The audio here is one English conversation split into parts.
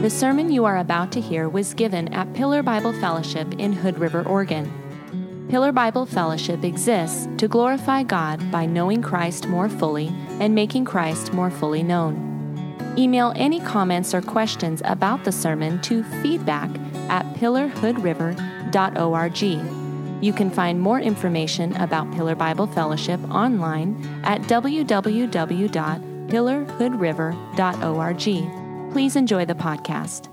The sermon you are about to hear was given at Pillar Bible Fellowship in Hood River, Oregon. Pillar Bible Fellowship exists to glorify God by knowing Christ more fully and making Christ more fully known. Email any comments or questions about the sermon to feedback at pillarhoodriver.org. You can find more information about Pillar Bible Fellowship online at www.pillarhoodriver.org. Please enjoy the podcast.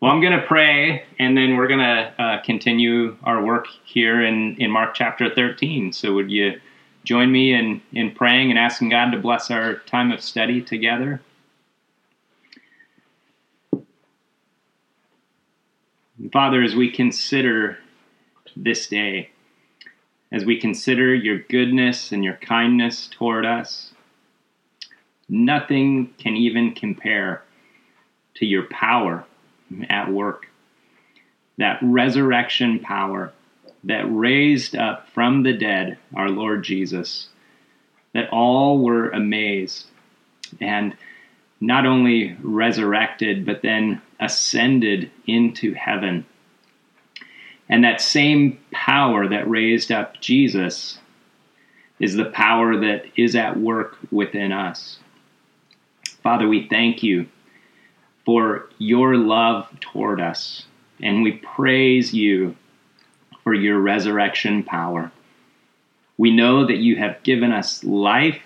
Well, I'm going to pray, and then we're going to uh, continue our work here in, in Mark chapter 13. So, would you join me in, in praying and asking God to bless our time of study together? Father, as we consider this day, as we consider your goodness and your kindness toward us, nothing can even compare to your power at work. That resurrection power that raised up from the dead our Lord Jesus, that all were amazed and not only resurrected, but then ascended into heaven and that same power that raised up Jesus is the power that is at work within us. Father, we thank you for your love toward us, and we praise you for your resurrection power. We know that you have given us life.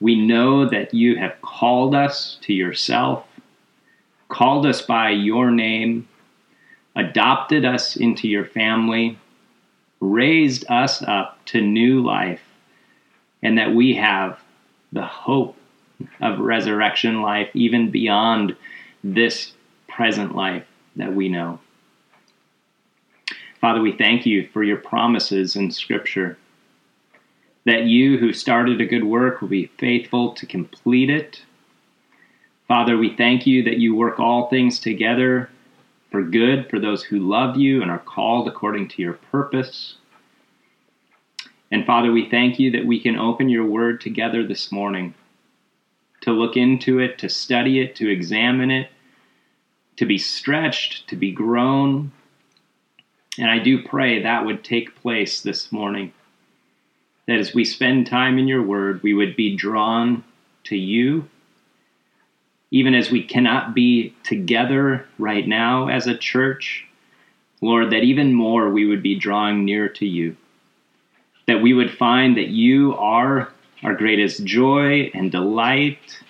We know that you have called us to yourself, called us by your name, adopted us into your family, raised us up to new life, and that we have the hope of resurrection life even beyond this present life that we know. Father, we thank you for your promises in Scripture. That you who started a good work will be faithful to complete it. Father, we thank you that you work all things together for good for those who love you and are called according to your purpose. And Father, we thank you that we can open your word together this morning to look into it, to study it, to examine it, to be stretched, to be grown. And I do pray that would take place this morning. That as we spend time in your word, we would be drawn to you even as we cannot be together right now as a church, Lord, that even more we would be drawing near to you. That we would find that you are our greatest joy and delight.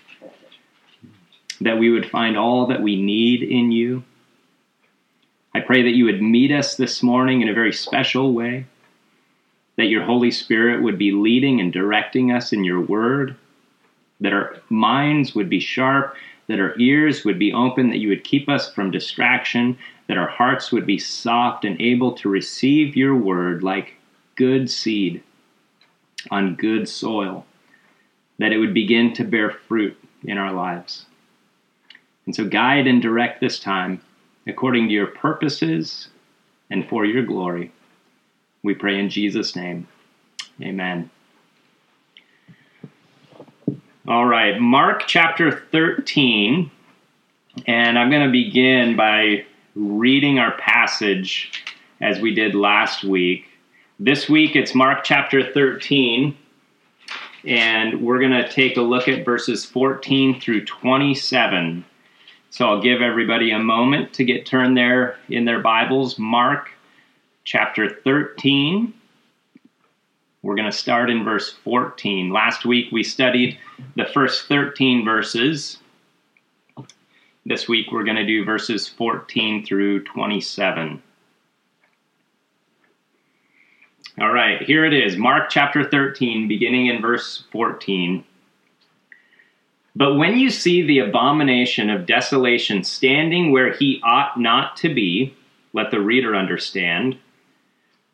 That we would find all that we need in you. I pray that you would meet us this morning in a very special way. That your Holy Spirit would be leading and directing us in your word that our minds would be sharp, that our ears would be open, that you would keep us from distraction, that our hearts would be soft and able to receive your word like good seed on good soil, that it would begin to bear fruit in our lives. And so, guide and direct this time according to your purposes and for your glory. We pray in Jesus' name. Amen. All right, Mark chapter 13. And I'm going to begin by reading our passage as we did last week. This week it's Mark chapter 13. And we're going to take a look at verses 14 through 27. So I'll give everybody a moment to get turned there in their Bibles. Mark chapter 13. We're going to start in verse 14. Last week we studied the first 13 verses. This week we're going to do verses 14 through 27. All right, here it is Mark chapter 13, beginning in verse 14. But when you see the abomination of desolation standing where he ought not to be, let the reader understand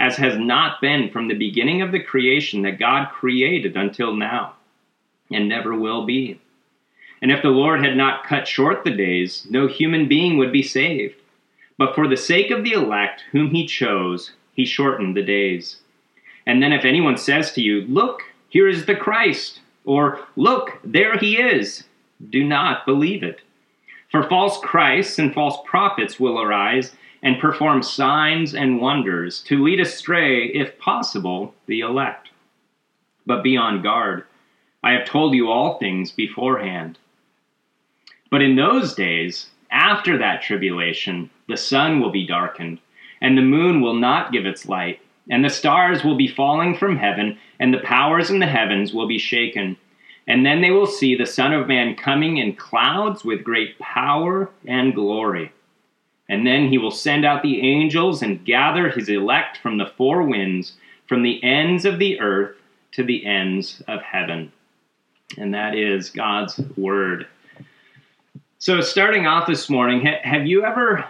as has not been from the beginning of the creation that God created until now, and never will be. And if the Lord had not cut short the days, no human being would be saved. But for the sake of the elect whom he chose, he shortened the days. And then if anyone says to you, Look, here is the Christ, or Look, there he is, do not believe it. For false Christs and false prophets will arise and perform signs and wonders to lead astray, if possible, the elect. But be on guard. I have told you all things beforehand. But in those days, after that tribulation, the sun will be darkened, and the moon will not give its light, and the stars will be falling from heaven, and the powers in the heavens will be shaken. And then they will see the Son of Man coming in clouds with great power and glory. And then he will send out the angels and gather his elect from the four winds, from the ends of the earth to the ends of heaven. And that is God's word. So, starting off this morning, have you ever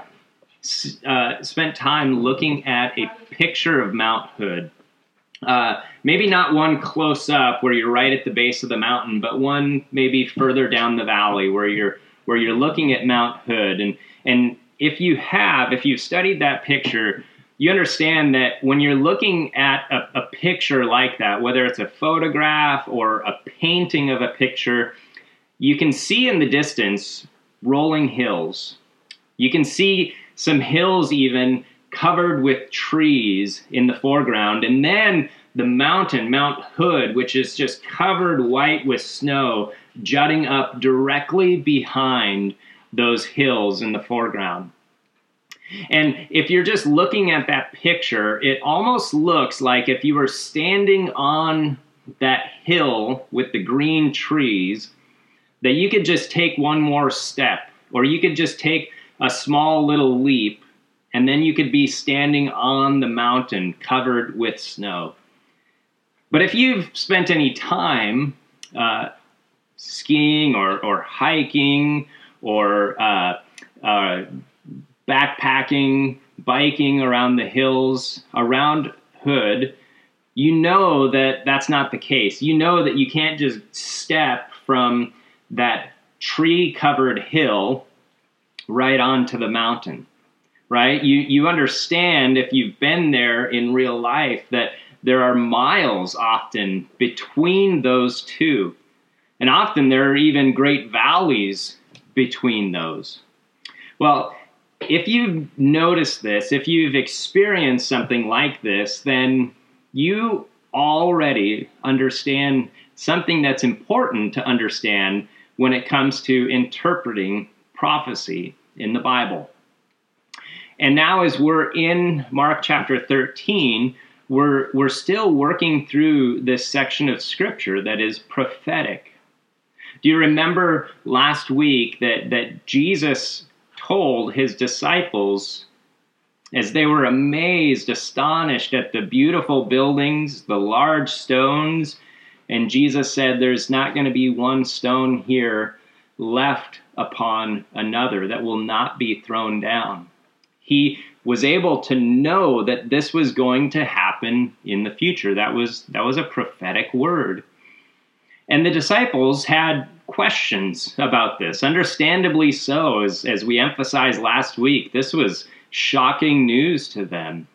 uh, spent time looking at a picture of Mount Hood? Uh, maybe not one close up where you're right at the base of the mountain, but one maybe further down the valley where you're where you're looking at Mount Hood. And and if you have, if you've studied that picture, you understand that when you're looking at a, a picture like that, whether it's a photograph or a painting of a picture, you can see in the distance rolling hills. You can see some hills even covered with trees in the foreground. And then the mountain, Mount Hood, which is just covered white with snow, jutting up directly behind those hills in the foreground. And if you're just looking at that picture, it almost looks like if you were standing on that hill with the green trees, that you could just take one more step, or you could just take a small little leap and then you could be standing on the mountain covered with snow. But if you've spent any time uh, skiing or, or hiking or uh, uh, backpacking, biking around the hills around Hood, you know that that's not the case. You know that you can't just step from that tree covered hill right onto the mountain right? You you understand if you've been there in real life that there are miles often between those two. And often there are even great valleys between those. Well, if you've noticed this, if you've experienced something like this, then you already understand something that's important to understand when it comes to interpreting prophecy in the Bible. And now, as we're in Mark chapter 13, we're, we're still working through this section of scripture that is prophetic. Do you remember last week that, that Jesus told his disciples, as they were amazed, astonished at the beautiful buildings, the large stones, and Jesus said, There's not going to be one stone here left upon another that will not be thrown down he was able to know that this was going to happen in the future. That was that was a prophetic word. And the disciples had questions about this, understandably so, as, as we emphasized last week. This was shocking news to them.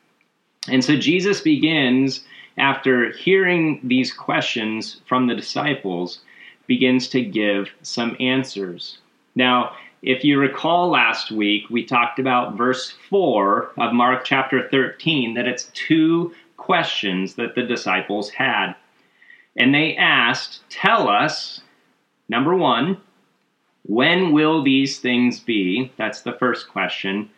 And so Jesus begins, after hearing these questions from the disciples, begins to give some answers. Now, if you recall last week, we talked about verse 4 of Mark chapter 13, that it's two questions that the disciples had. And they asked, Tell us, number one, when will these things be? That's the first question.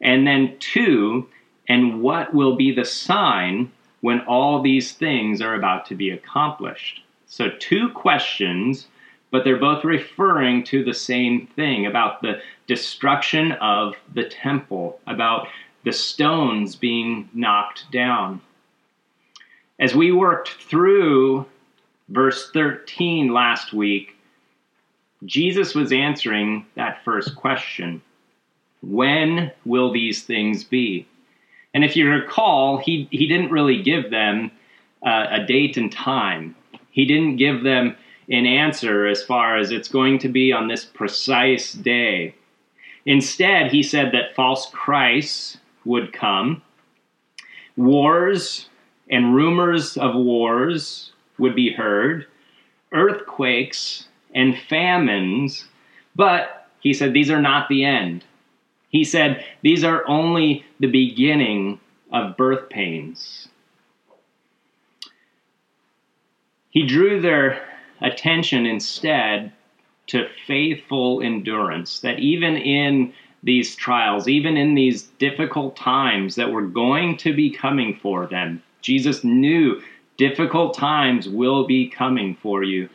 And then two, and what will be the sign when all these things are about to be accomplished? So, two questions but they're both referring to the same thing about the destruction of the temple, about the stones being knocked down. As we worked through verse 13 last week, Jesus was answering that first question When will these things be? And if you recall, he, he didn't really give them uh, a date and time. He didn't give them an answer as far as it's going to be on this precise day. Instead, he said that false Christs would come, wars and rumors of wars would be heard, earthquakes and famines, but he said these are not the end. He said these are only the beginning of birth pains. He drew their attention instead to faithful endurance, that even in these trials, even in these difficult times that were going to be coming for them, Jesus knew difficult times will be coming for you.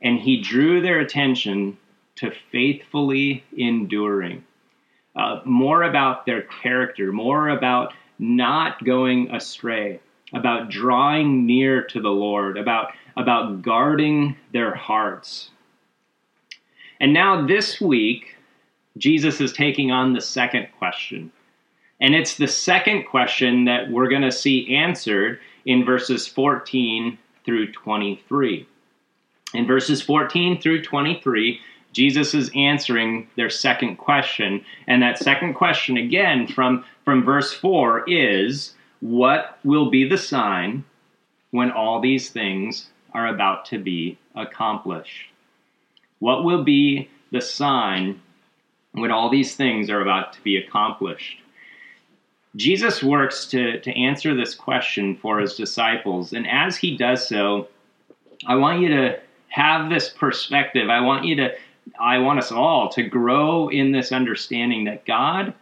And he drew their attention to faithfully enduring. Uh, more about their character, more about not going astray, about drawing near to the Lord, about, about guarding their hearts. And now this week, Jesus is taking on the second question. And it's the second question that we're going to see answered in verses 14 through 23. In verses 14 through 23, Jesus is answering their second question. And that second question, again, from, from verse 4 is What will be the sign when all these things are about to be accomplished? What will be the sign when all these things are about to be accomplished? Jesus works to, to answer this question for his disciples. And as he does so, I want you to have this perspective. I want you to, I want us all to grow in this understanding that God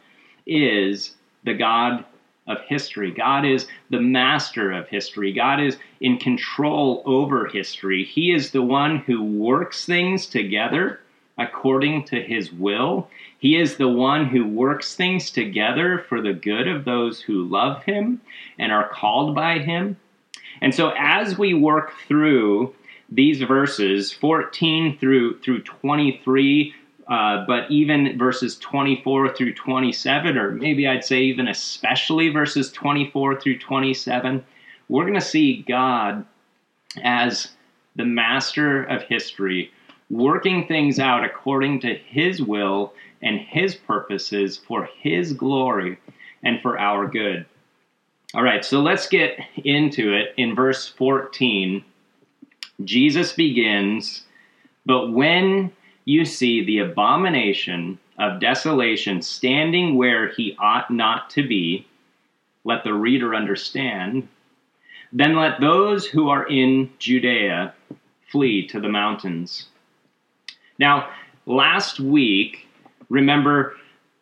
is the God of history. God is the master of history. God is in control over history. He is the one who works things together according to his will. He is the one who works things together for the good of those who love him and are called by him. And so as we work through these verses 14 through through 23 uh, but even verses 24 through 27 or maybe i'd say even especially verses 24 through 27 we're going to see god as the master of history working things out according to his will and his purposes for his glory and for our good all right so let's get into it in verse 14 Jesus begins, But when you see the abomination of desolation standing where he ought not to be, let the reader understand, then let those who are in Judea flee to the mountains. Now, last week, remember,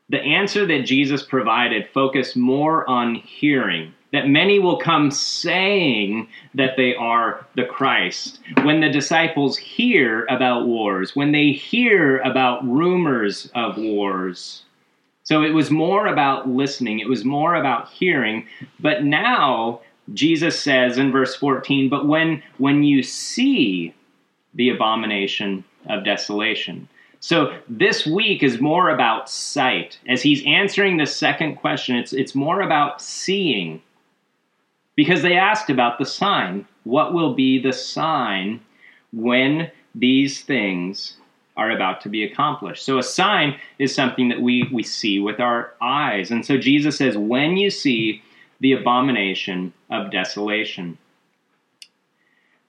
the answer that Jesus provided focused more on hearing that many will come saying that they are the Christ. When the disciples hear about wars, when they hear about rumors of wars. So it was more about listening, it was more about hearing. But now, Jesus says in verse 14, but when, when you see the abomination of desolation. So this week is more about sight. As he's answering the second question, it's, it's more about seeing because they asked about the sign. What will be the sign when these things are about to be accomplished? So, a sign is something that we, we see with our eyes. And so, Jesus says, When you see the abomination of desolation,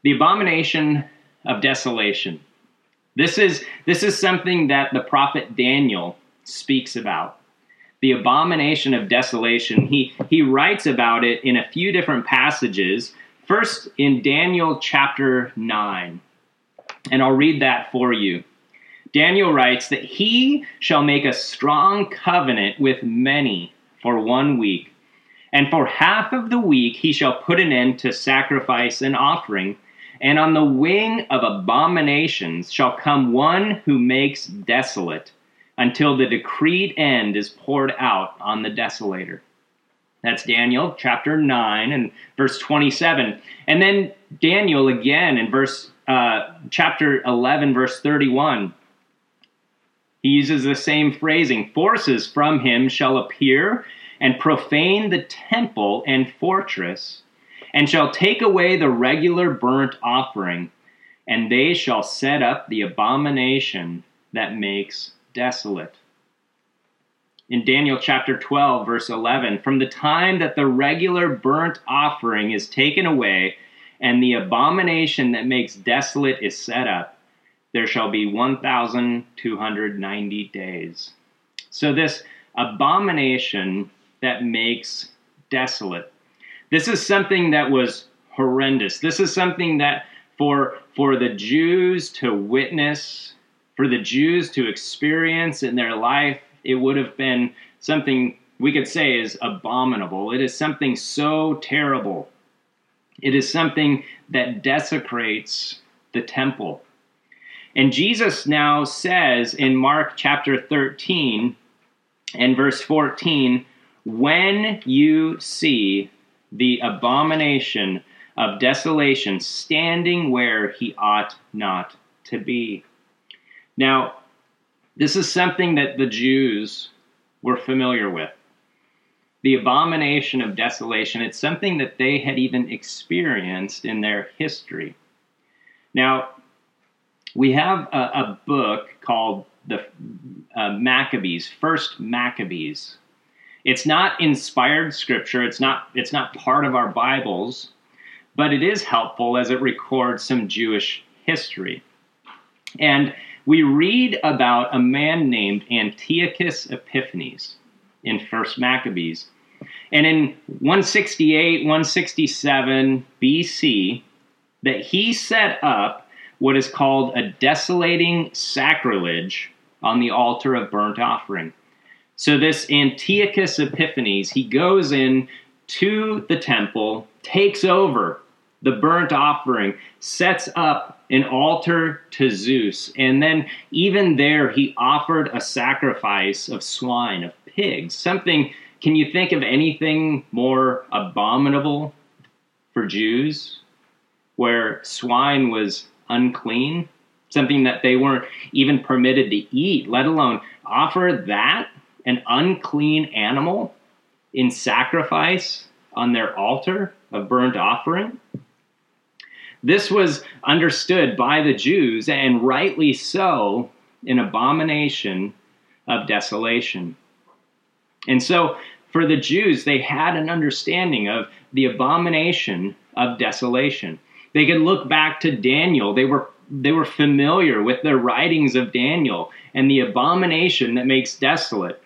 the abomination of desolation. This is, this is something that the prophet Daniel speaks about the abomination of desolation. He, he writes about it in a few different passages. First, in Daniel chapter 9. And I'll read that for you. Daniel writes that he shall make a strong covenant with many for one week. And for half of the week he shall put an end to sacrifice and offering. And on the wing of abominations shall come one who makes desolate until the decreed end is poured out on the desolator. That's Daniel chapter 9 and verse 27. And then Daniel again in verse uh, chapter 11, verse 31, he uses the same phrasing forces from him shall appear and profane the temple and fortress, and shall take away the regular burnt offering, and they shall set up the abomination that makes desolate. In Daniel chapter 12, verse 11, from the time that the regular burnt offering is taken away, and the abomination that makes desolate is set up, there shall be 1,290 days. So, this abomination that makes desolate. This is something that was horrendous. This is something that for, for the Jews to witness, for the Jews to experience in their life, it would have been something we could say is abominable. It is something so terrible. It is something that desecrates the temple. And Jesus now says in Mark chapter 13 and verse 14, when you see the abomination of desolation standing where he ought not to be. Now, this is something that the Jews were familiar with. The abomination of desolation, it's something that they had even experienced in their history. Now, we have a, a book called the uh, Maccabees, First Maccabees. It's not inspired scripture. It's not it's not part of our Bibles, but it is helpful as it records some Jewish history. And we read about a man named Antiochus Epiphanes in First Maccabees. And in 168, 167 BC, that he set up what is called a desolating sacrilege on the altar of burnt offering. So this Antiochus Epiphanes, he goes in to the temple, takes over the burnt offering, sets up an altar to Zeus, and then even there he offered a sacrifice of swine, of pigs. Something, can you think of anything more abominable for Jews where swine was unclean? Something that they weren't even permitted to eat, let alone offer that an unclean animal in sacrifice on their altar of burnt offering. This was understood by the Jews, and rightly so, an abomination of desolation. And so, for the Jews, they had an understanding of the abomination of desolation. They could look back to Daniel. They were they were familiar with the writings of Daniel and the abomination that makes desolate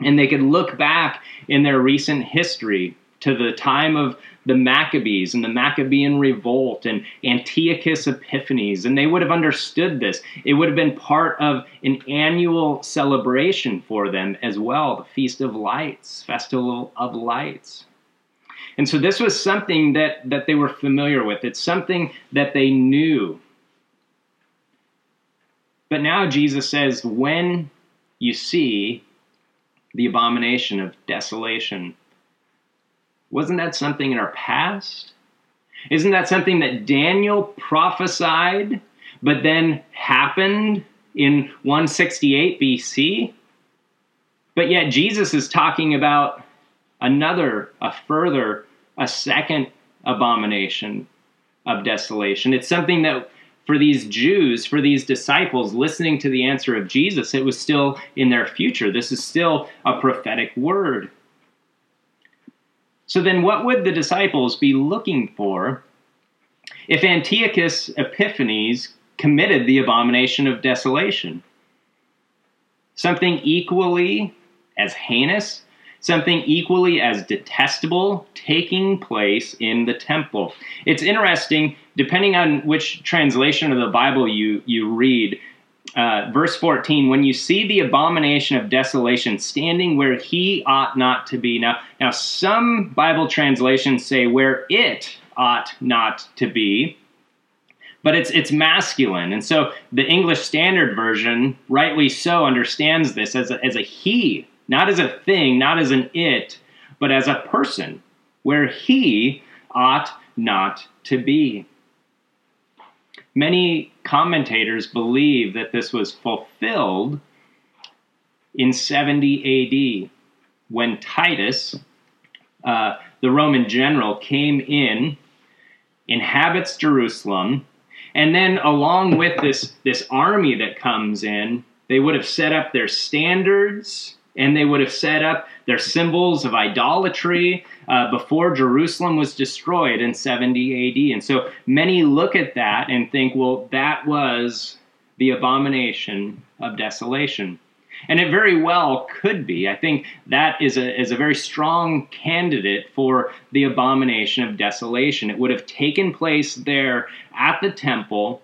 and they could look back in their recent history to the time of the Maccabees and the Maccabean revolt and Antiochus Epiphanes, and they would have understood this. It would have been part of an annual celebration for them as well, the Feast of Lights, Festival of Lights. And so this was something that, that they were familiar with. It's something that they knew. But now Jesus says, when you see the abomination of desolation. Wasn't that something in our past? Isn't that something that Daniel prophesied, but then happened in 168 BC? But yet Jesus is talking about another, a further, a second abomination of desolation. It's something that for these Jews, for these disciples listening to the answer of Jesus, it was still in their future. This is still a prophetic word. So then, what would the disciples be looking for if Antiochus Epiphanes committed the abomination of desolation? Something equally as heinous something equally as detestable taking place in the temple. It's interesting, depending on which translation of the Bible you, you read, uh, verse 14 when you see the abomination of desolation standing where he ought not to be now now some bible translations say where it ought not to be but it's it's masculine and so the english standard version rightly so understands this as a, as a he not as a thing, not as an it, but as a person, where he ought not to be. many commentators believe that this was fulfilled in 70 AD when Titus, uh, the Roman general, came in, inhabits Jerusalem, and then along with this, this army that comes in, they would have set up their standards and they would have set up their symbols of idolatry uh, before Jerusalem was destroyed in 70 AD. And so many look at that and think, well, that was the abomination of desolation. And it very well could be. I think that is a, is a very strong candidate for the abomination of desolation. It would have taken place there at the temple,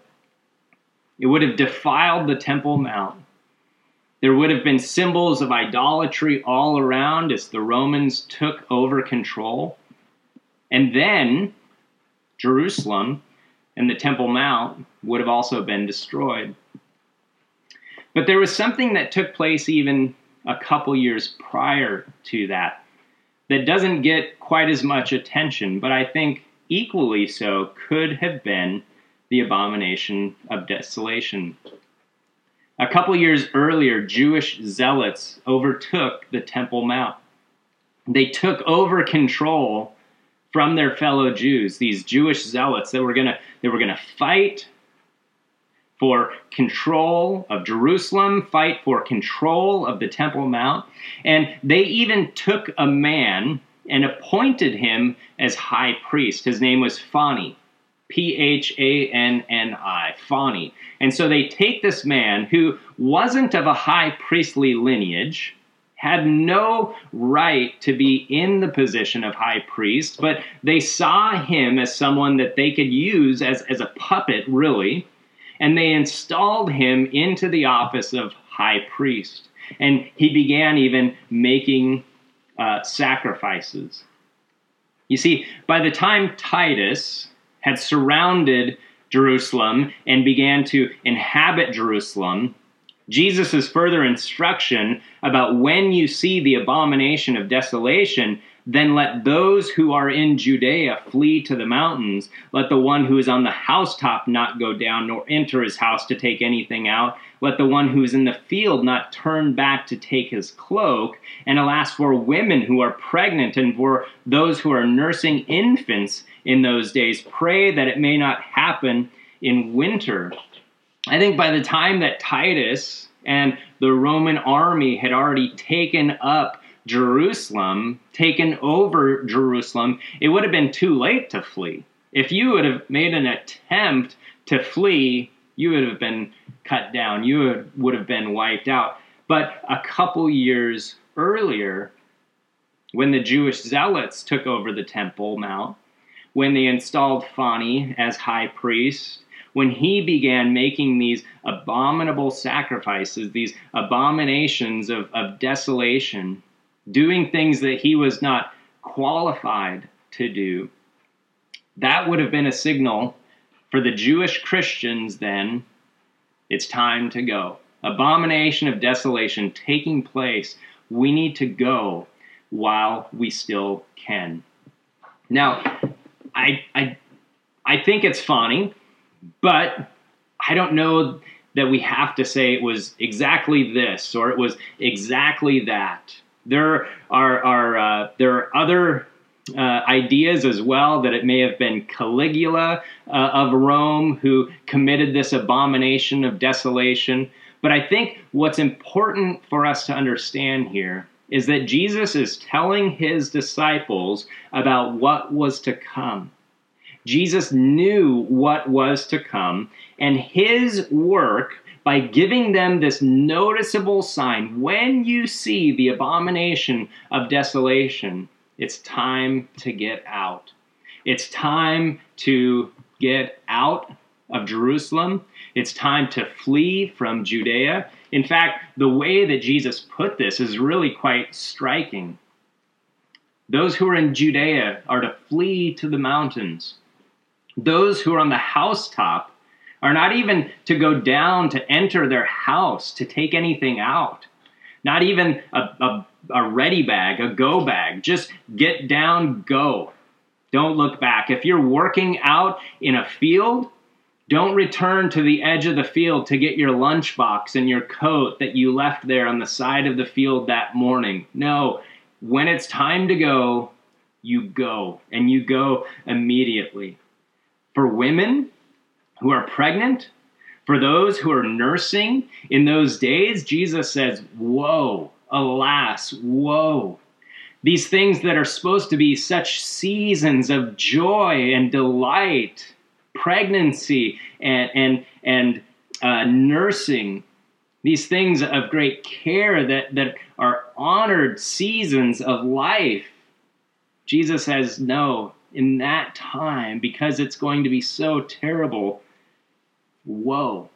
it would have defiled the Temple Mount. There would have been symbols of idolatry all around as the Romans took over control. And then Jerusalem and the Temple Mount would have also been destroyed. But there was something that took place even a couple years prior to that that doesn't get quite as much attention, but I think equally so could have been the abomination of desolation. A couple years earlier, Jewish zealots overtook the Temple Mount. They took over control from their fellow Jews, these Jewish zealots that were gonna they were gonna fight for control of Jerusalem, fight for control of the Temple Mount. And they even took a man and appointed him as high priest. His name was Phanni. P H A N N I, Phanni. And so they take this man who wasn't of a high priestly lineage, had no right to be in the position of high priest, but they saw him as someone that they could use as, as a puppet, really and they installed him into the office of high priest. And he began even making uh, sacrifices. You see, by the time Titus had surrounded Jerusalem and began to inhabit Jerusalem, Jesus' further instruction about when you see the abomination of desolation then let those who are in Judea flee to the mountains. Let the one who is on the housetop not go down, nor enter his house to take anything out. Let the one who is in the field not turn back to take his cloak. And alas, for women who are pregnant and for those who are nursing infants in those days, pray that it may not happen in winter. I think by the time that Titus and the Roman army had already taken up Jerusalem, taken over Jerusalem, it would have been too late to flee. If you would have made an attempt to flee, you would have been cut down, you would have been wiped out. But a couple years earlier, when the Jewish zealots took over the Temple Mount, when they installed Phanni as high priest, when he began making these abominable sacrifices, these abominations of, of desolation, doing things that he was not qualified to do, that would have been a signal for the Jewish Christians then it's time to go. Abomination of desolation taking place. We need to go while we still can. Now, I, I, I think it's funny, but I don't know that we have to say it was exactly this or it was exactly that. There are, are uh, there are other uh, ideas as well that it may have been Caligula uh, of Rome who committed this abomination of desolation. But I think what's important for us to understand here is that Jesus is telling his disciples about what was to come. Jesus knew what was to come, and his work by giving them this noticeable sign. When you see the abomination of desolation, it's time to get out. It's time to get out of Jerusalem. It's time to flee from Judea. In fact, the way that Jesus put this is really quite striking. Those who are in Judea are to flee to the mountains. Those who are on the housetop are not even to go down to enter their house to take anything out, not even a, a, a ready bag, a go bag. Just get down, go. Don't look back. If you're working out in a field, Don't return to the edge of the field to get your lunchbox and your coat that you left there on the side of the field that morning. No, when it's time to go, you go, and you go immediately. For women who are pregnant, for those who are nursing in those days, Jesus says, Woe, alas, woe. These things that are supposed to be such seasons of joy and delight pregnancy and and and uh, nursing. These things of great care that that are honored seasons of life. Jesus says no in that time because it's going to be so terrible woe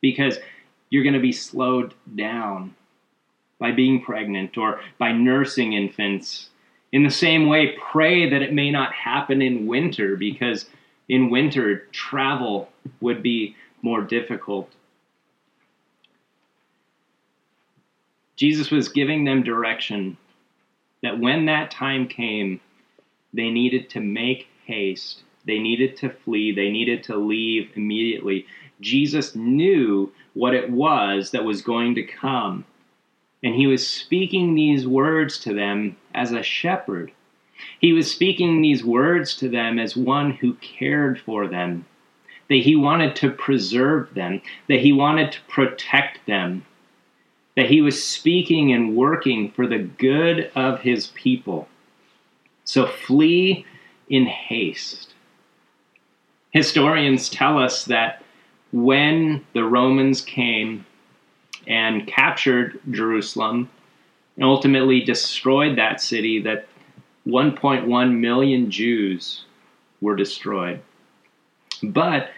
because you're going to be slowed down by being pregnant or by nursing infants. In the same way pray that it may not happen in winter because in winter, travel would be more difficult. Jesus was giving them direction that when that time came, they needed to make haste. They needed to flee. They needed to leave immediately. Jesus knew what it was that was going to come. And he was speaking these words to them as a shepherd. He was speaking these words to them as one who cared for them, that he wanted to preserve them, that he wanted to protect them, that he was speaking and working for the good of his people. So flee in haste. Historians tell us that when the Romans came and captured Jerusalem and ultimately destroyed that city, that 1.1 million Jews were destroyed. But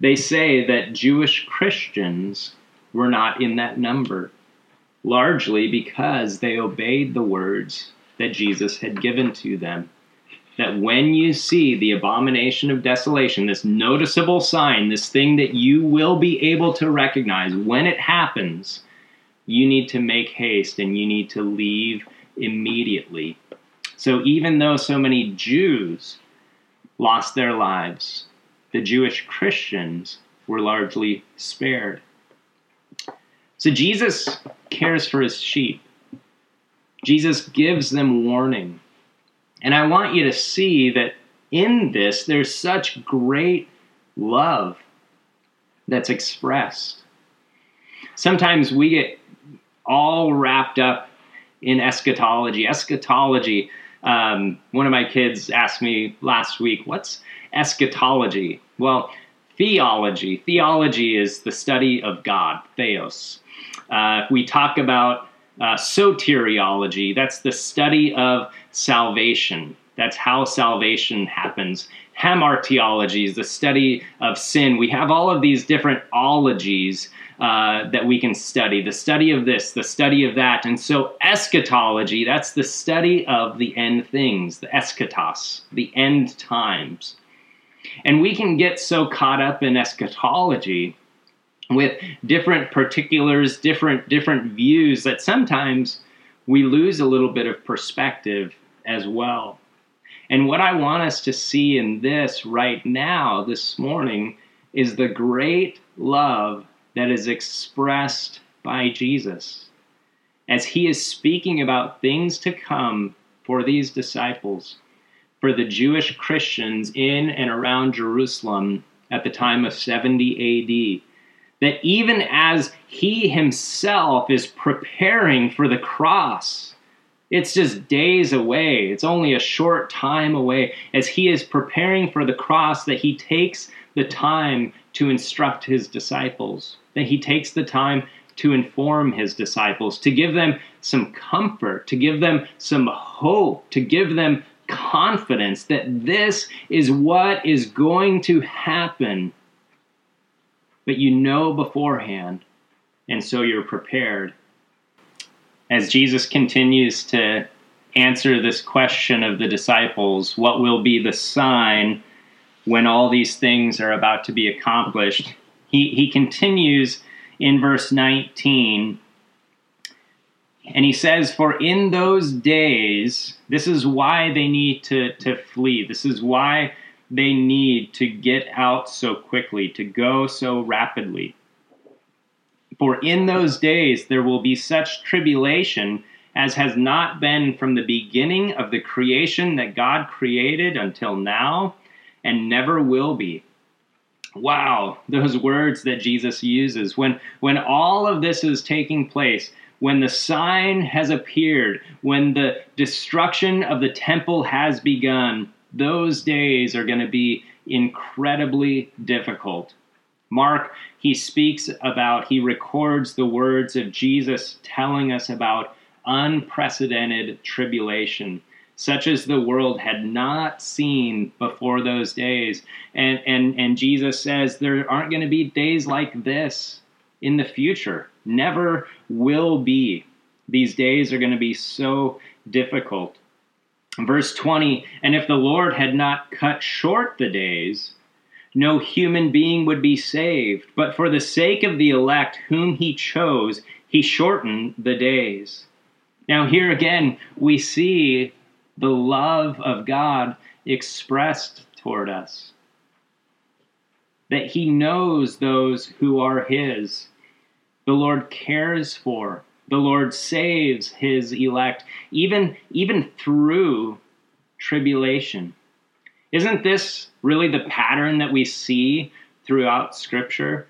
they say that Jewish Christians were not in that number, largely because they obeyed the words that Jesus had given to them. That when you see the abomination of desolation, this noticeable sign, this thing that you will be able to recognize when it happens, you need to make haste and you need to leave immediately so even though so many Jews lost their lives, the Jewish Christians were largely spared. So Jesus cares for his sheep. Jesus gives them warning. And I want you to see that in this, there's such great love that's expressed. Sometimes we get all wrapped up in eschatology. Eschatology um, one of my kids asked me last week, what's eschatology? Well, theology. Theology is the study of God, theos. Uh, we talk about uh, soteriology, that's the study of salvation. That's how salvation happens. Hamartiology is the study of sin. We have all of these different ologies uh, that we can study the study of this, the study of that. And so, eschatology, that's the study of the end things, the eschatos, the end times. And we can get so caught up in eschatology with different particulars, different different views that sometimes we lose a little bit of perspective as well. And what I want us to see in this right now, this morning, is the great love that is expressed by Jesus as he is speaking about things to come for these disciples, for the Jewish Christians in and around Jerusalem at the time of 70 AD. That even as he himself is preparing for the cross, it's just days away. It's only a short time away. As he is preparing for the cross, that he takes the time to instruct his disciples that he takes the time to inform his disciples, to give them some comfort, to give them some hope, to give them confidence that this is what is going to happen. But you know beforehand, and so you're prepared. As Jesus continues to answer this question of the disciples, what will be the sign when all these things are about to be accomplished? he, he continues in verse 19 and he says, For in those days, this is why they need to, to flee. This is why they need to get out so quickly, to go so rapidly. For in those days there will be such tribulation as has not been from the beginning of the creation that God created until now, and never will be. Wow, those words that Jesus uses. When, when all of this is taking place, when the sign has appeared, when the destruction of the temple has begun, those days are going to be incredibly difficult. Mark, he speaks about, he records the words of Jesus telling us about unprecedented tribulation, such as the world had not seen before those days. And, and, and Jesus says there aren't going to be days like this in the future never will be. These days are going to be so difficult. Verse 20 And if the Lord had not cut short the days, no human being would be saved. But for the sake of the elect whom he chose, he shortened the days. Now, here again, we see the love of God expressed toward us. That he knows those who are his the Lord cares for. The Lord saves his elect, even, even through tribulation. Isn't this really the pattern that we see throughout Scripture?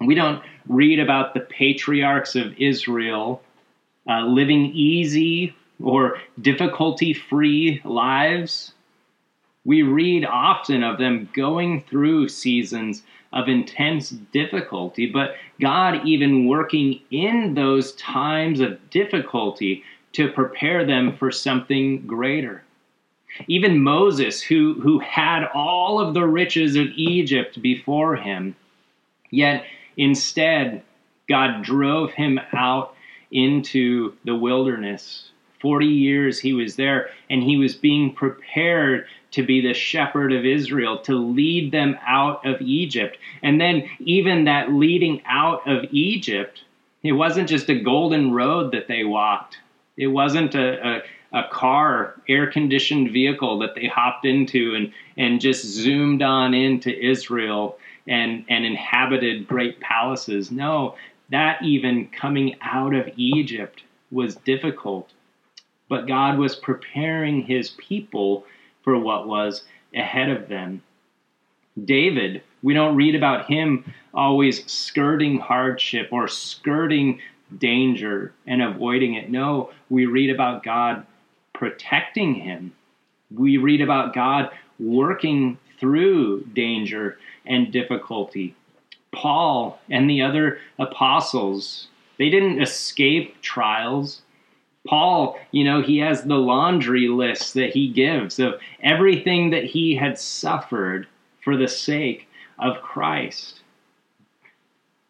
We don't read about the patriarchs of Israel uh, living easy or difficulty free lives. We read often of them going through seasons of intense difficulty, but God even working in those times of difficulty to prepare them for something greater. Even Moses, who, who had all of the riches of Egypt before him, yet instead God drove him out into the wilderness 40 years he was there, and he was being prepared to be the shepherd of Israel, to lead them out of Egypt. And then, even that leading out of Egypt, it wasn't just a golden road that they walked, it wasn't a, a, a car, air conditioned vehicle that they hopped into and, and just zoomed on into Israel and, and inhabited great palaces. No, that even coming out of Egypt was difficult but God was preparing his people for what was ahead of them. David, we don't read about him always skirting hardship or skirting danger and avoiding it. No, we read about God protecting him. We read about God working through danger and difficulty. Paul and the other apostles, they didn't escape trials. Paul, you know, he has the laundry list that he gives of everything that he had suffered for the sake of Christ.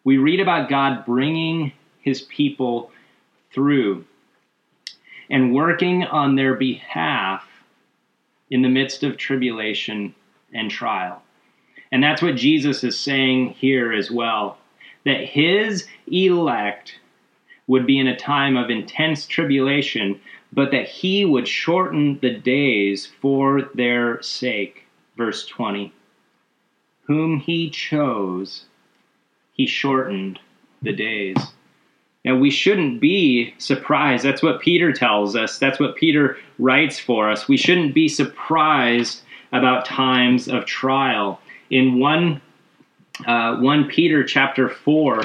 We read about God bringing his people through and working on their behalf in the midst of tribulation and trial. And that's what Jesus is saying here as well that his elect would be in a time of intense tribulation, but that he would shorten the days for their sake. Verse 20. Whom he chose, he shortened the days. Now, we shouldn't be surprised. That's what Peter tells us. That's what Peter writes for us. We shouldn't be surprised about times of trial. In 1, uh, 1 Peter chapter 4,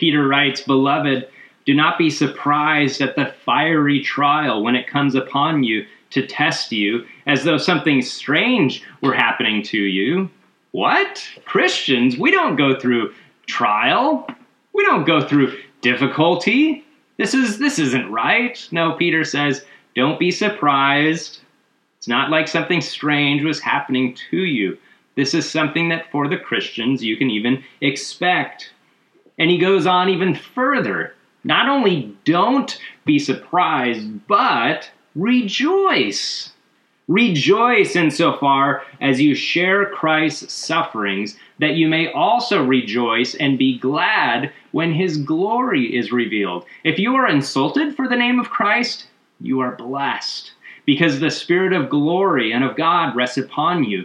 Peter writes, Beloved, do not be surprised at the fiery trial when it comes upon you to test you, as though something strange were happening to you. What? Christians, we don't go through trial. We don't go through difficulty. This is this isn't right. No, Peter says, don't be surprised. It's not like something strange was happening to you. This is something that for the Christians you can even expect. And he goes on even further. Not only don't be surprised, but rejoice. Rejoice insofar as you share Christ's sufferings, that you may also rejoice and be glad when his glory is revealed. If you are insulted for the name of Christ, you are blessed because the Spirit of glory and of God rests upon you.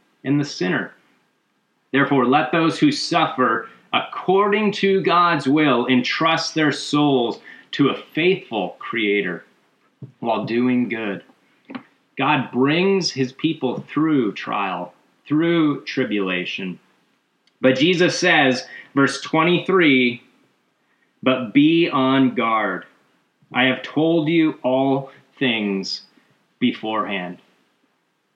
and the sinner? Therefore, let those who suffer according to God's will entrust their souls to a faithful Creator while doing good. God brings his people through trial, through tribulation. But Jesus says, verse 23, but be on guard. I have told you all things beforehand.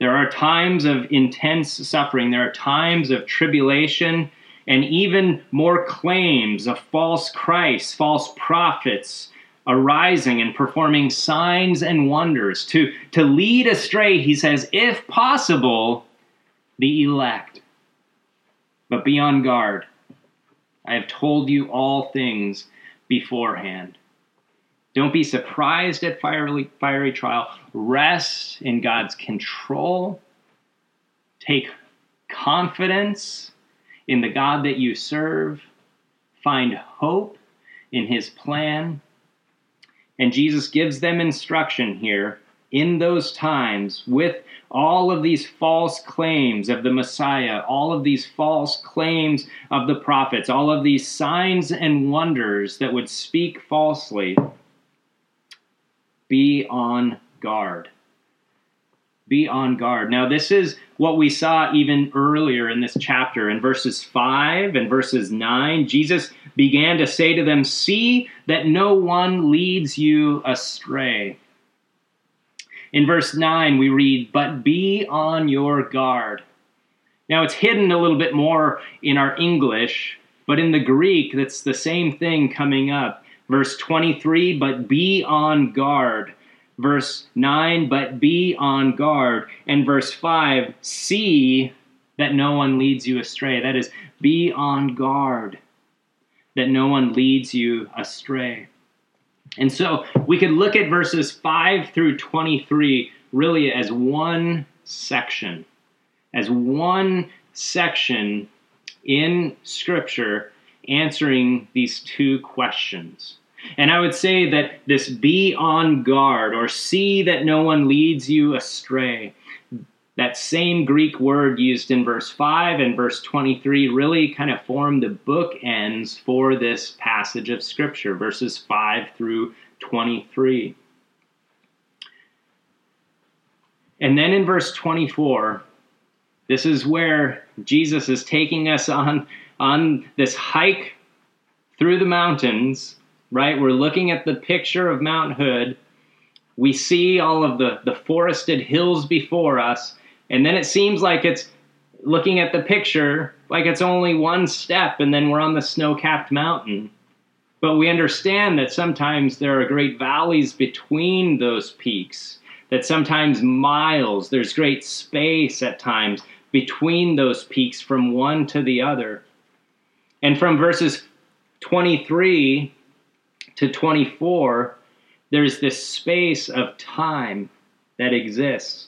There are times of intense suffering, there are times of tribulation, and even more claims of false Christs, false prophets arising and performing signs and wonders to, to lead astray, he says, if possible, the elect. But be on guard. I have told you all things beforehand. Don't be surprised at fiery, fiery trial. Rest in God's control. Take confidence in the God that you serve. Find hope in his plan. And Jesus gives them instruction here in those times with all of these false claims of the Messiah, all of these false claims of the prophets, all of these signs and wonders that would speak falsely be on guard. Be on guard. Now, this is what we saw even earlier in this chapter. In verses 5 and verses 9, Jesus began to say to them, See that no one leads you astray. In verse 9, we read, But be on your guard. Now, it's hidden a little bit more in our English, but in the Greek, that's the same thing coming up. Verse 23, but be on guard. Verse 9, but be on guard. And verse 5, see that no one leads you astray. That is, be on guard that no one leads you astray. And so we could look at verses 5 through 23 really as one section, as one section in Scripture answering these two questions. And I would say that this be on guard or see that no one leads you astray, that same Greek word used in verse 5 and verse 23 really kind of form the bookends for this passage of Scripture, verses 5 through 23. And then in verse 24, this is where Jesus is taking us on on this hike through the mountains, right? We're looking at the picture of Mount Hood. We see all of the, the forested hills before us, and then it seems like it's looking at the picture like it's only one step, and then we're on the snow capped mountain. But we understand that sometimes there are great valleys between those peaks, that sometimes miles, there's great space at times between those peaks from one to the other. And from verses 23 to 24, there's this space of time that exists.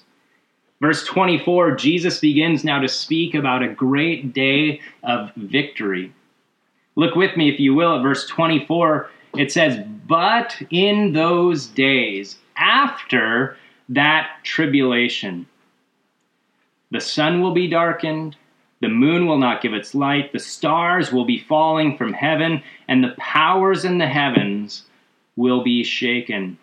Verse 24, Jesus begins now to speak about a great day of victory. Look with me, if you will, at verse 24. It says, But in those days, after that tribulation, the sun will be darkened the moon will not give its light, the stars will be falling from heaven, and the powers in the heavens will be shaken.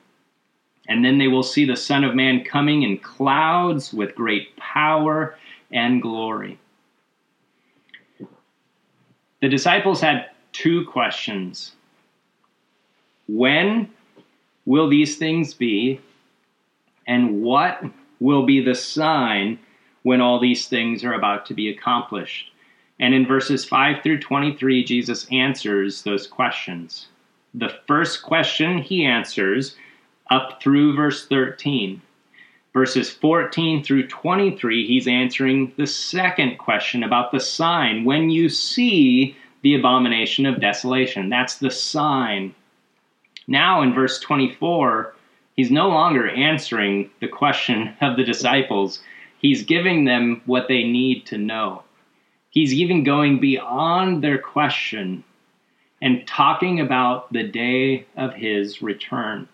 And then they will see the Son of Man coming in clouds with great power and glory. The disciples had two questions When will these things be? And what will be the sign when all these things are about to be accomplished. And in verses 5 through 23, Jesus answers those questions. The first question he answers up through verse 13 Verses 14 through 23, he's answering the second question about the sign. When you see the abomination of desolation, that's the sign. Now, in verse 24, he's no longer answering the question of the disciples, he's giving them what they need to know. He's even going beyond their question and talking about the day of his return.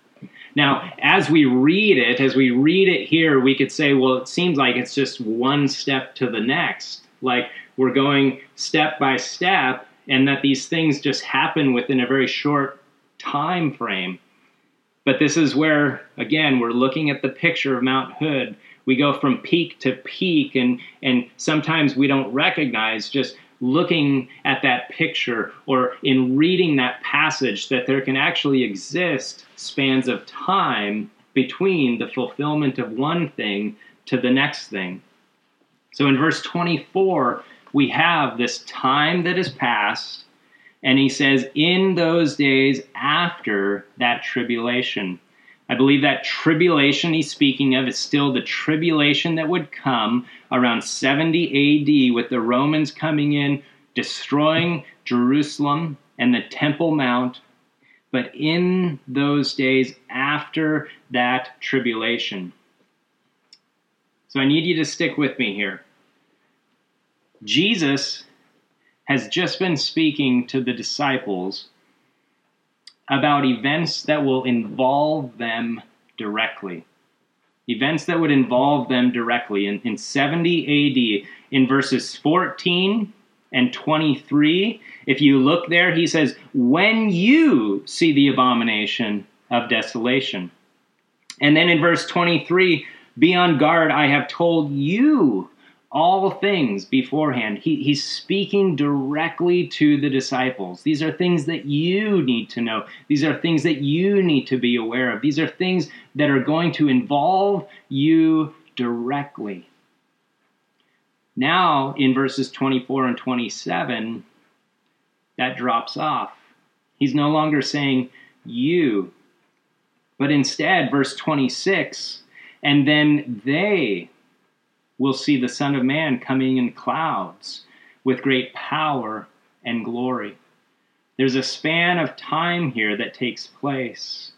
Now, as we read it, as we read it here, we could say, well, it seems like it's just one step to the next. Like we're going step by step, and that these things just happen within a very short time frame. But this is where, again, we're looking at the picture of Mount Hood. We go from peak to peak, and, and sometimes we don't recognize just looking at that picture or in reading that passage that there can actually exist spans of time between the fulfillment of one thing to the next thing. So in verse 24, we have this time that has passed, and he says, in those days after that tribulation. I believe that tribulation he's speaking of is still the tribulation that would come around 70 AD with the Romans coming in, destroying Jerusalem and the Temple Mount. But in those days after that tribulation. So I need you to stick with me here. Jesus has just been speaking to the disciples about events that will involve them directly. Events that would involve them directly. In, in 70 AD, in verses 14 and 23, if you look there, he says, When you see the abomination of desolation. And then in verse 23, Be on guard, I have told you all things beforehand. He, he's speaking directly to the disciples. These are things that you need to know. These are things that you need to be aware of. These are things that are going to involve you directly. Now, in verses 24 and 27, that drops off. He's no longer saying you, but instead, verse 26, and then they will see the Son of Man coming in clouds with great power and glory. There's a span of time here that takes place.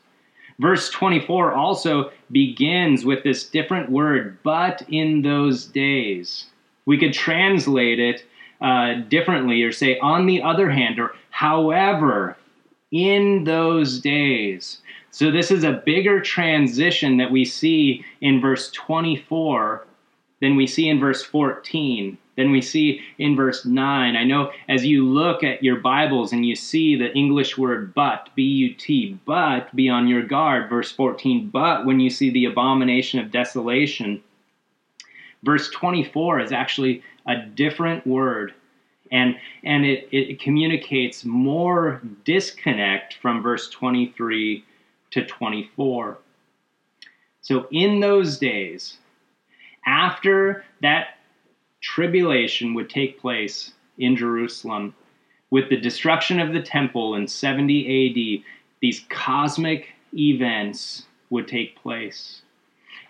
Verse 24 also begins with this different word, but in those days. We could translate it uh, differently or say, on the other hand, or however, in those days. So this is a bigger transition that we see in verse 24 than we see in verse 14, Then we see in verse 9. I know as you look at your Bibles and you see the English word but, B U T, but be on your guard, verse 14, but when you see the abomination of desolation, verse 24 is actually a different word. And, and it, it communicates more disconnect from verse 23 to 24. So, in those days, after that tribulation would take place in Jerusalem, with the destruction of the temple in 70 AD, these cosmic events would take place.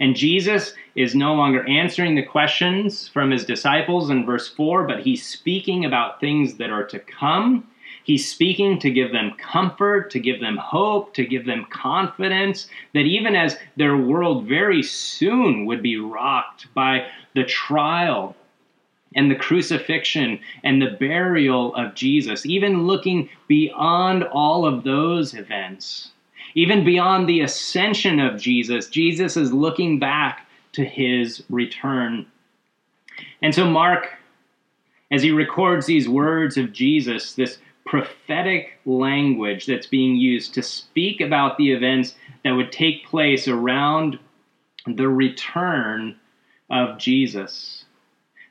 And Jesus is no longer answering the questions from his disciples in verse 4, but he's speaking about things that are to come. He's speaking to give them comfort, to give them hope, to give them confidence that even as their world very soon would be rocked by the trial and the crucifixion and the burial of Jesus, even looking beyond all of those events, even beyond the ascension of Jesus, Jesus is looking back to his return. And so, Mark, as he records these words of Jesus, this prophetic language that's being used to speak about the events that would take place around the return of Jesus.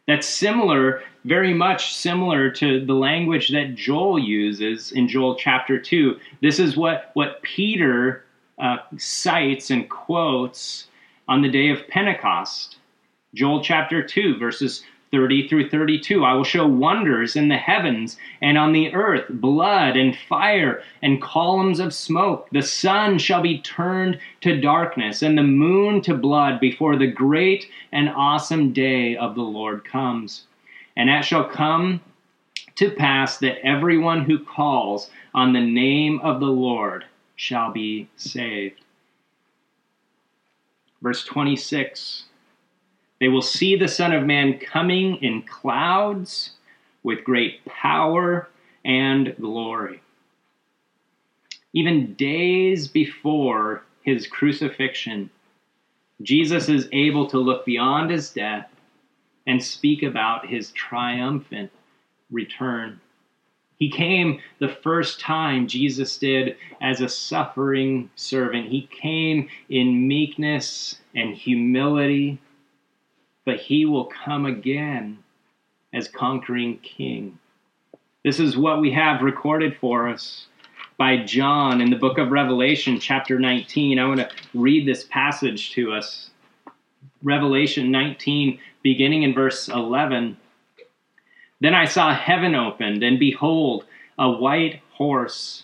That's similar, very much similar to the language that Joel uses in Joel chapter 2. This is what, what Peter uh, cites and quotes on the day of Pentecost. Joel chapter 2, verses 30 through 32. I will show wonders in the heavens and on the earth, blood and fire and columns of smoke. The sun shall be turned to darkness and the moon to blood before the great and awesome day of the Lord comes. And it shall come to pass that everyone who calls on the name of the Lord shall be saved. Verse 26 They will see the Son of Man coming in clouds with great power and glory. Even days before his crucifixion, Jesus is able to look beyond his death and speak about his triumphant return. He came the first time Jesus did as a suffering servant. He came in meekness and humility, but he will come again as conquering king. This is what we have recorded for us by John in the book of Revelation, chapter 19. I want to read this passage to us. Revelation 19, beginning in verse 11. Then I saw heaven opened, and behold, a white horse.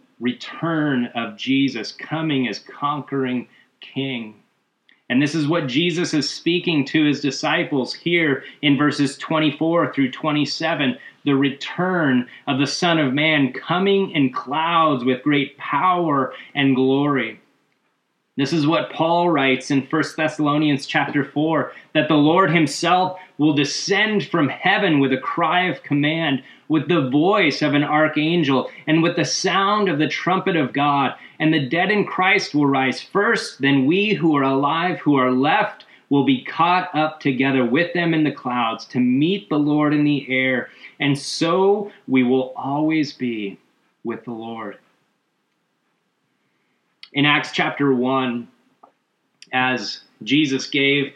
return of Jesus coming as conquering king. And this is what Jesus is speaking to his disciples here in verses 24 through 27 the return of the Son of Man coming in clouds with great power and glory. This is what Paul writes in 1 Thessalonians chapter 4 that the Lord himself will descend from heaven with a cry of command, with the voice of an archangel, and with the sound of the trumpet of God. And the dead in Christ will rise first, then we who are alive, who are left, will be caught up together with them in the clouds to meet the Lord in the air. And so we will always be with the Lord in Acts chapter 1, as Jesus gave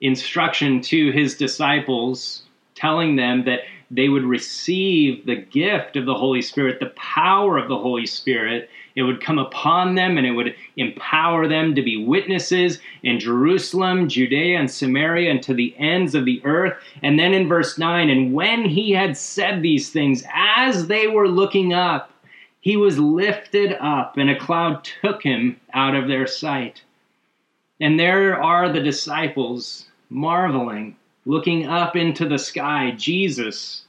instruction to his disciples, telling them that they would receive the gift of the Holy Spirit, the power of the Holy Spirit. It would come upon them and it would empower them to be witnesses in Jerusalem, Judea, and Samaria, and to the ends of the earth. And then in verse 9, and when he had said these things, as they were looking up, he was lifted up, and a cloud took him out of their sight. And there are the disciples marveling, looking up into the sky, Jesus.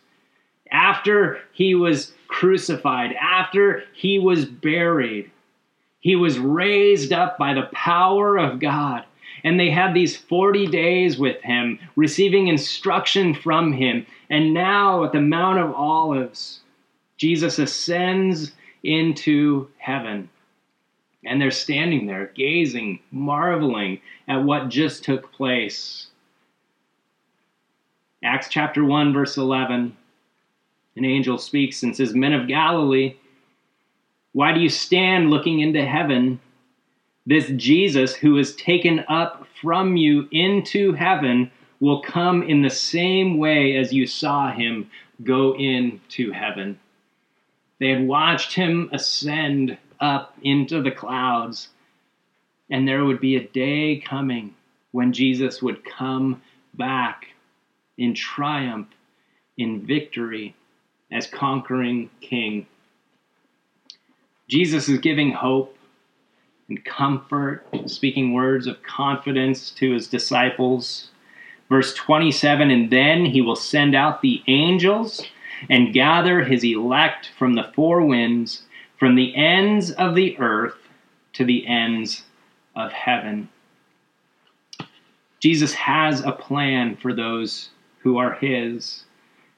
After he was crucified, after he was buried, he was raised up by the power of God. And they had these 40 days with him, receiving instruction from him. And now at the Mount of Olives, Jesus ascends into heaven. And they're standing there, gazing, marveling at what just took place. Acts chapter 1, verse 11 an angel speaks and says, Men of Galilee, why do you stand looking into heaven? This Jesus who is taken up from you into heaven will come in the same way as you saw him go into heaven. They had watched him ascend up into the clouds. And there would be a day coming when Jesus would come back in triumph, in victory, as conquering king. Jesus is giving hope and comfort, speaking words of confidence to his disciples. Verse 27 And then he will send out the angels and gather his elect from the four winds, from the ends of the earth to the ends of heaven. Jesus has a plan for those who are his.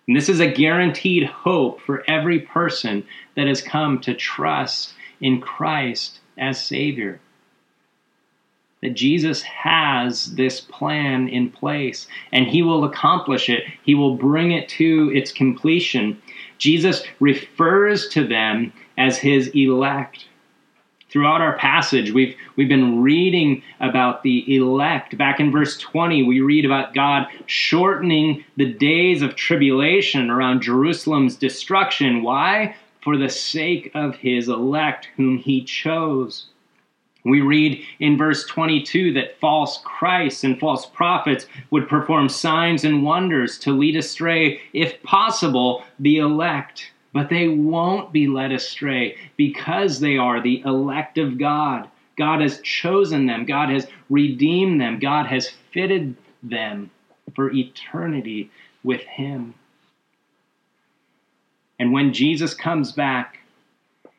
And this is a guaranteed hope for every person that has come to trust in Christ as Savior. That Jesus has this plan in place and he will accomplish it. He will bring it to its completion. Jesus refers to them as his elect. Throughout our passage, we've, we've been reading about the elect. Back in verse 20, we read about God shortening the days of tribulation around Jerusalem's destruction. Why? For the sake of his elect, whom he chose. We read in verse 22 that false Christs and false prophets would perform signs and wonders to lead astray, if possible, the elect but they won't be led astray because they are the elect of God. God has chosen them, God has redeemed them, God has fitted them for eternity with Him. And when Jesus comes back,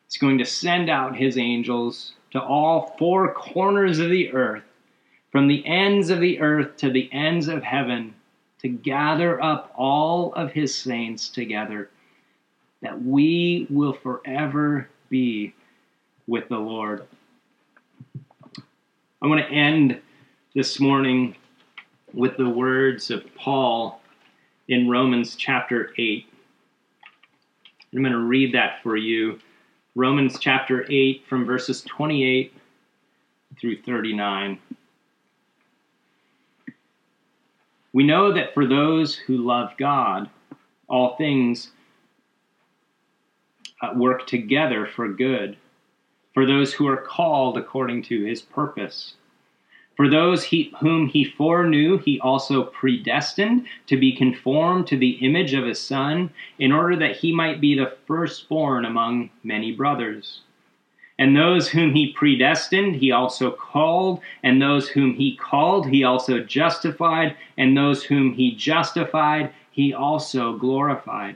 He's going to send out His angels to all four corners of the earth, from the ends of the earth to the ends of heaven, to gather up all of His saints together that we will forever be with the Lord. I want to end this morning with the words of Paul in Romans chapter 8. I'm going to read that for you. Romans chapter 8 from verses 28 through 39. We know that for those who love God, all things Uh, work together for good, for those who are called according to his purpose. For those he, whom he foreknew, he also predestined to be conformed to the image of his Son, in order that he might be the firstborn among many brothers. And those whom he predestined, he also called, and those whom he called, he also justified, and those whom he justified, he also glorified.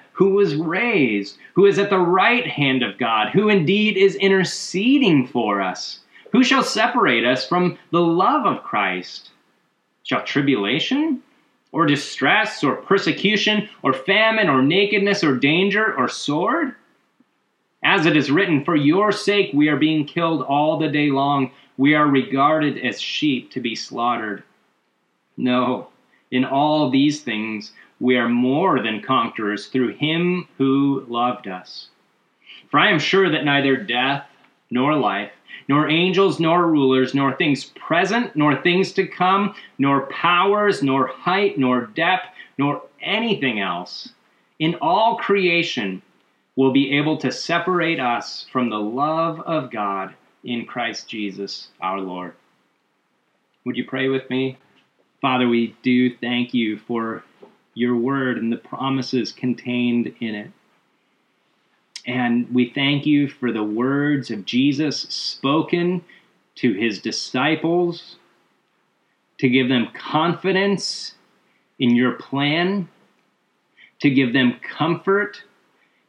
who was raised, who is at the right hand of God, who indeed is interceding for us. Who shall separate us from the love of Christ? Shall tribulation, or distress, or persecution, or famine, or nakedness, or danger, or sword? As it is written, For your sake we are being killed all the day long. We are regarded as sheep to be slaughtered. No, in all these things we are more than conquerors through him who loved us. For I am sure that neither death nor life, nor angels nor rulers, nor things present, nor things to come, nor powers, nor height, nor depth, nor anything else in all creation will be able to separate us from the love of God in Christ Jesus our Lord. Would you pray with me? Father, we do thank you for your word and the promises contained in it. And we thank you for the words of Jesus spoken to his disciples to give them confidence in your plan, to give them comfort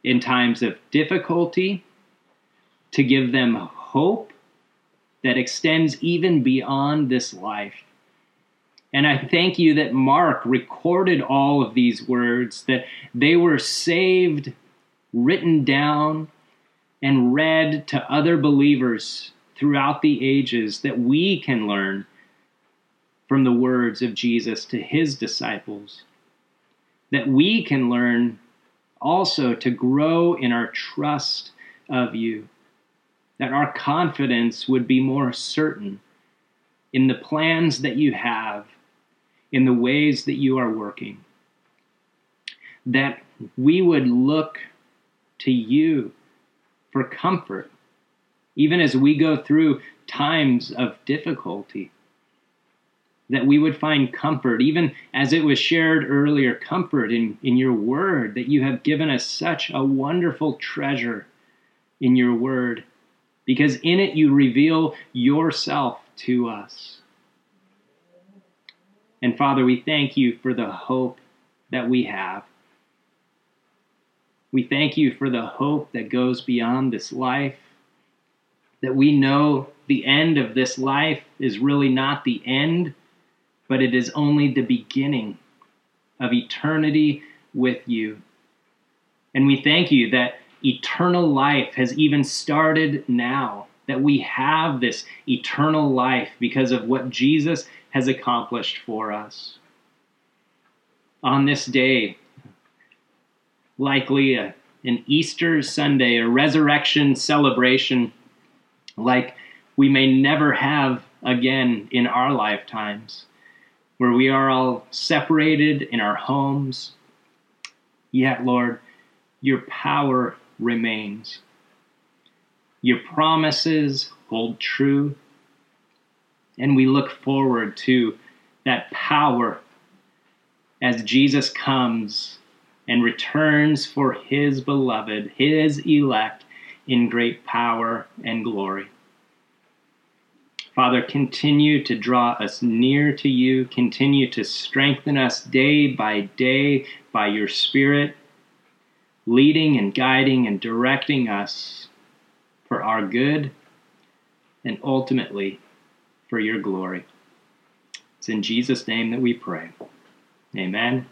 in times of difficulty, to give them hope that extends even beyond this life. And I thank you that Mark recorded all of these words, that they were saved, written down, and read to other believers throughout the ages, that we can learn from the words of Jesus to his disciples, that we can learn also to grow in our trust of you, that our confidence would be more certain in the plans that you have in the ways that you are working. That we would look to you for comfort even as we go through times of difficulty. That we would find comfort, even as it was shared earlier, comfort in, in your word, that you have given us such a wonderful treasure in your word, because in it you reveal yourself to us. And Father, we thank you for the hope that we have. We thank you for the hope that goes beyond this life, that we know the end of this life is really not the end, but it is only the beginning of eternity with you. And we thank you that eternal life has even started now, that we have this eternal life because of what Jesus has accomplished for us. On this day, likely a, an Easter Sunday, a resurrection celebration like we may never have again in our lifetimes, where we are all separated in our homes. Yet, Lord, your power remains. Your promises hold true. And we look forward to that power as Jesus comes and returns for his beloved, his elect, in great power and glory. Father, continue to draw us near to you. Continue to strengthen us day by day by your Spirit, leading and guiding and directing us for our good and ultimately for your glory. It's in Jesus' name that we pray. Amen.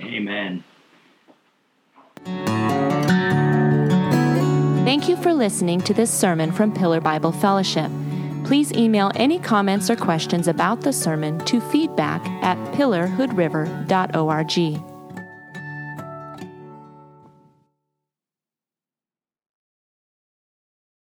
Amen. Thank you for listening to this sermon from Pillar Bible Fellowship. Please email any comments or questions about the sermon to feedback at pillarhoodriver.org.